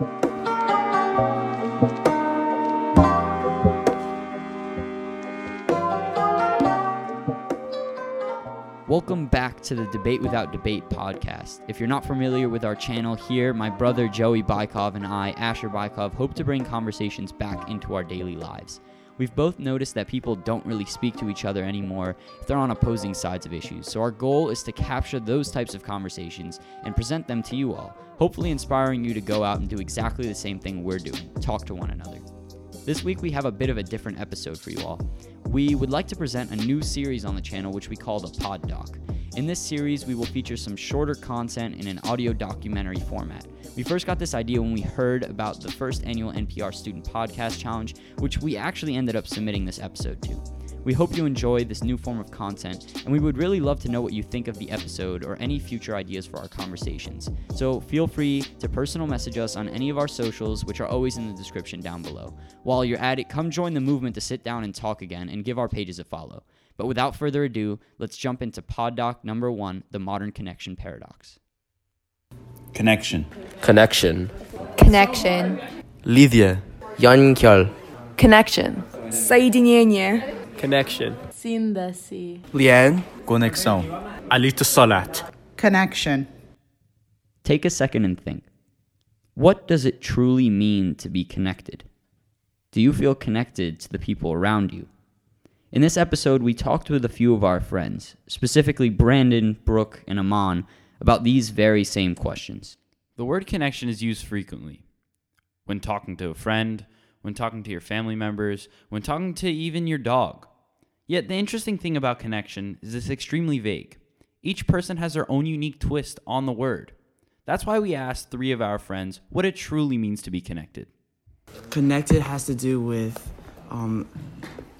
Welcome back to the Debate Without Debate podcast. If you're not familiar with our channel here, my brother Joey Bykov and I, Asher Bykov, hope to bring conversations back into our daily lives. We've both noticed that people don't really speak to each other anymore if they're on opposing sides of issues, so our goal is to capture those types of conversations and present them to you all, hopefully inspiring you to go out and do exactly the same thing we're doing talk to one another. This week we have a bit of a different episode for you all. We would like to present a new series on the channel which we call the Pod Doc. In this series, we will feature some shorter content in an audio documentary format. We first got this idea when we heard about the first annual NPR Student Podcast Challenge, which we actually ended up submitting this episode to. We hope you enjoy this new form of content, and we would really love to know what you think of the episode or any future ideas for our conversations. So feel free to personal message us on any of our socials, which are always in the description down below. While you're at it, come join the movement to sit down and talk again and give our pages a follow. But without further ado, let's jump into Pod Doc number one the modern connection paradox. Connection. Connection. Connection. Lydia. 연결. Connection. Соединение. Connection. Síntese. Liane. Conexão. Alita Salat. Connection. Take a second and think. What does it truly mean to be connected? Do you feel connected to the people around you? In this episode, we talked with a few of our friends, specifically Brandon, Brooke, and Amon, about these very same questions. The word connection is used frequently when talking to a friend, when talking to your family members, when talking to even your dog. Yet the interesting thing about connection is it's extremely vague. Each person has their own unique twist on the word. That's why we asked three of our friends what it truly means to be connected. Connected has to do with um,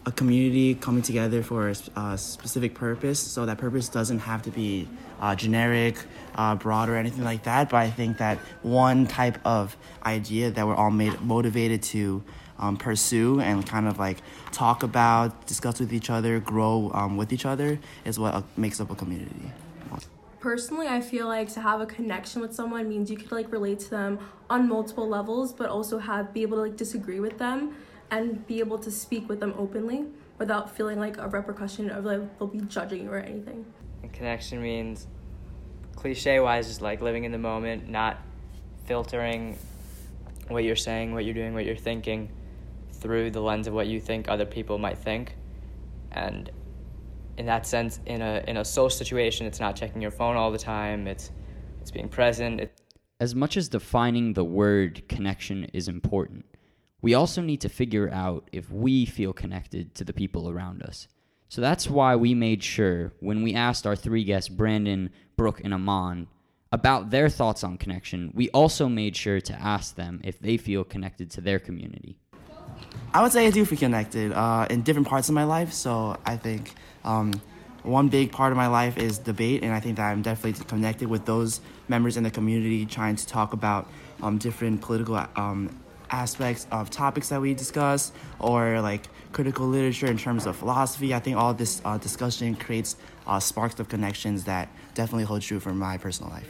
a community coming together for a specific purpose. So that purpose doesn't have to be uh, generic, uh, broad, or anything like that. But I think that one type of idea that we're all made motivated to um, pursue and kind of like talk about, discuss with each other, grow um, with each other is what uh, makes up a community. Personally, I feel like to have a connection with someone means you could like relate to them on multiple levels, but also have be able to like disagree with them and be able to speak with them openly without feeling like a repercussion of like they'll be judging you or anything. Connection means, cliche wise, just like living in the moment, not filtering what you're saying, what you're doing, what you're thinking through the lens of what you think other people might think. And in that sense, in a in a social situation, it's not checking your phone all the time. It's it's being present. It, As much as defining the word connection is important, we also need to figure out if we feel connected to the people around us. So that's why we made sure when we asked our three guests, Brandon, Brooke, and Amon, about their thoughts on connection, we also made sure to ask them if they feel connected to their community. I would say I do feel connected uh, in different parts of my life. So I think um, one big part of my life is debate, and I think that I'm definitely connected with those members in the community trying to talk about um, different political um, aspects of topics that we discuss, or like critical literature in terms of philosophy. I think all this uh, discussion creates uh, sparks of connections that definitely hold true for my personal life.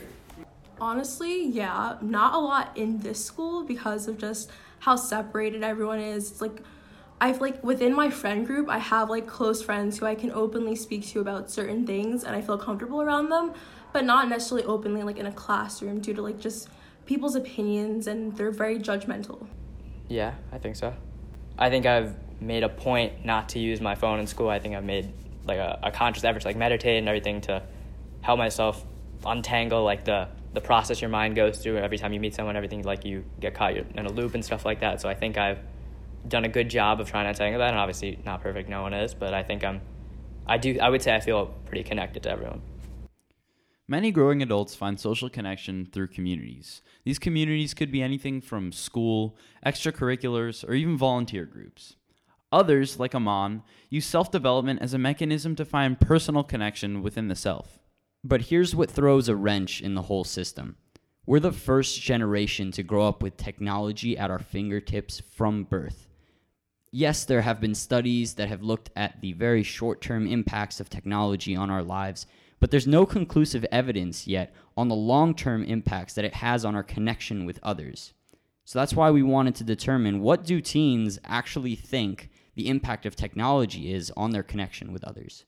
Honestly, yeah, not a lot in this school because of just how separated everyone is. Like I've like within my friend group, I have like close friends who I can openly speak to about certain things and I feel comfortable around them, but not necessarily openly like in a classroom due to like just people's opinions and they're very judgmental. yeah, I think so. I think I've made a point not to use my phone in school. I think I've made like a, a conscious effort to like meditate and everything to help myself untangle like the the process your mind goes through every time you meet someone. Everything like you get caught in a loop and stuff like that. So I think I've done a good job of trying to untangle that. And obviously, not perfect. No one is, but I think I'm. I do. I would say I feel pretty connected to everyone. Many growing adults find social connection through communities. These communities could be anything from school, extracurriculars, or even volunteer groups. Others, like Amon, use self development as a mechanism to find personal connection within the self. But here's what throws a wrench in the whole system. We're the first generation to grow up with technology at our fingertips from birth. Yes, there have been studies that have looked at the very short term impacts of technology on our lives, but there's no conclusive evidence yet on the long term impacts that it has on our connection with others. So that's why we wanted to determine what do teens actually think the impact of technology is on their connection with others.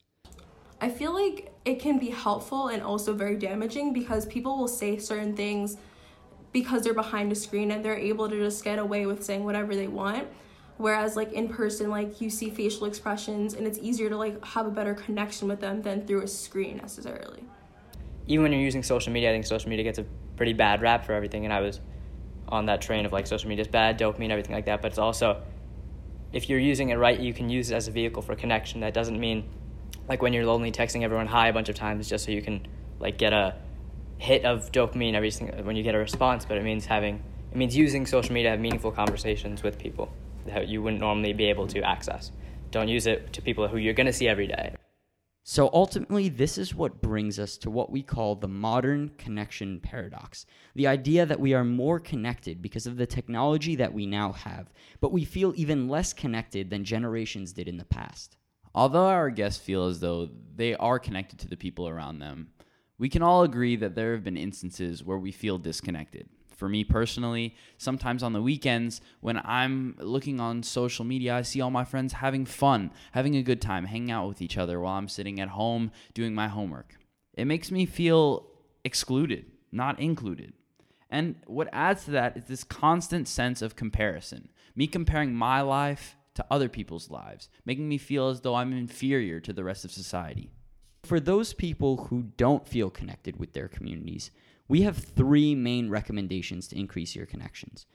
I feel like it can be helpful and also very damaging because people will say certain things because they're behind a screen and they're able to just get away with saying whatever they want. Whereas like in person, like you see facial expressions and it's easier to like have a better connection with them than through a screen necessarily. Even when you're using social media, I think social media gets a pretty bad rap for everything, and I was on that train of like social media is bad, dopamine, everything like that. But it's also, if you're using it right, you can use it as a vehicle for connection. That doesn't mean like when you're lonely texting everyone hi a bunch of times just so you can like get a hit of dopamine every single when you get a response. But it means having it means using social media to have meaningful conversations with people that you wouldn't normally be able to access. Don't use it to people who you're going to see every day. So ultimately, this is what brings us to what we call the modern connection paradox. The idea that we are more connected because of the technology that we now have, but we feel even less connected than generations did in the past. Although our guests feel as though they are connected to the people around them, we can all agree that there have been instances where we feel disconnected. For me personally, sometimes on the weekends when I'm looking on social media, I see all my friends having fun, having a good time, hanging out with each other while I'm sitting at home doing my homework. It makes me feel excluded, not included. And what adds to that is this constant sense of comparison. Me comparing my life to other people's lives, making me feel as though I'm inferior to the rest of society. For those people who don't feel connected with their communities, we have three main recommendations to increase your connections.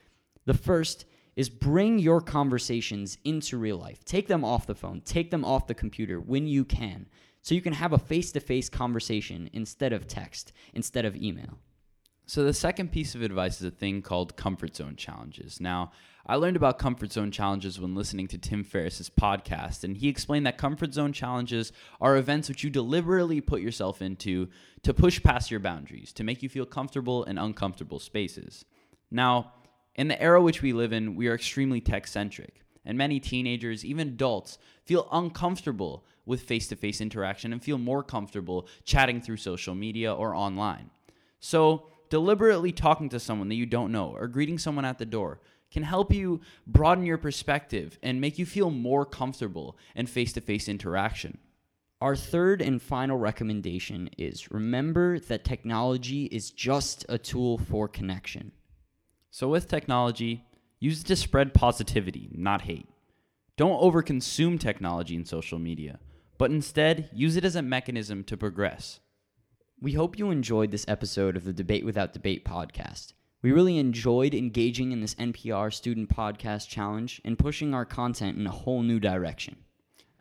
The first is bring your conversations into real life. Take them off the phone, take them off the computer when you can, so you can have a face to face conversation instead of text, instead of email. So, the second piece of advice is a thing called comfort zone challenges. Now, I learned about comfort zone challenges when listening to Tim Ferriss's podcast, and he explained that comfort zone challenges are events which you deliberately put yourself into to push past your boundaries, to make you feel comfortable in uncomfortable spaces. Now, in the era which we live in, we are extremely tech centric, and many teenagers, even adults, feel uncomfortable with face to face interaction and feel more comfortable chatting through social media or online. So, deliberately talking to someone that you don't know or greeting someone at the door can help you broaden your perspective and make you feel more comfortable in face to face interaction. Our third and final recommendation is remember that technology is just a tool for connection. So, with technology, use it to spread positivity, not hate. Don't overconsume technology and social media, but instead use it as a mechanism to progress. We hope you enjoyed this episode of the Debate Without Debate podcast. We really enjoyed engaging in this NPR Student Podcast Challenge and pushing our content in a whole new direction.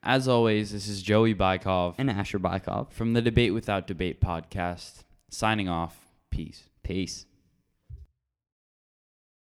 As always, this is Joey Bykov and Asher Bykov from the Debate Without Debate podcast. Signing off. Peace. Peace.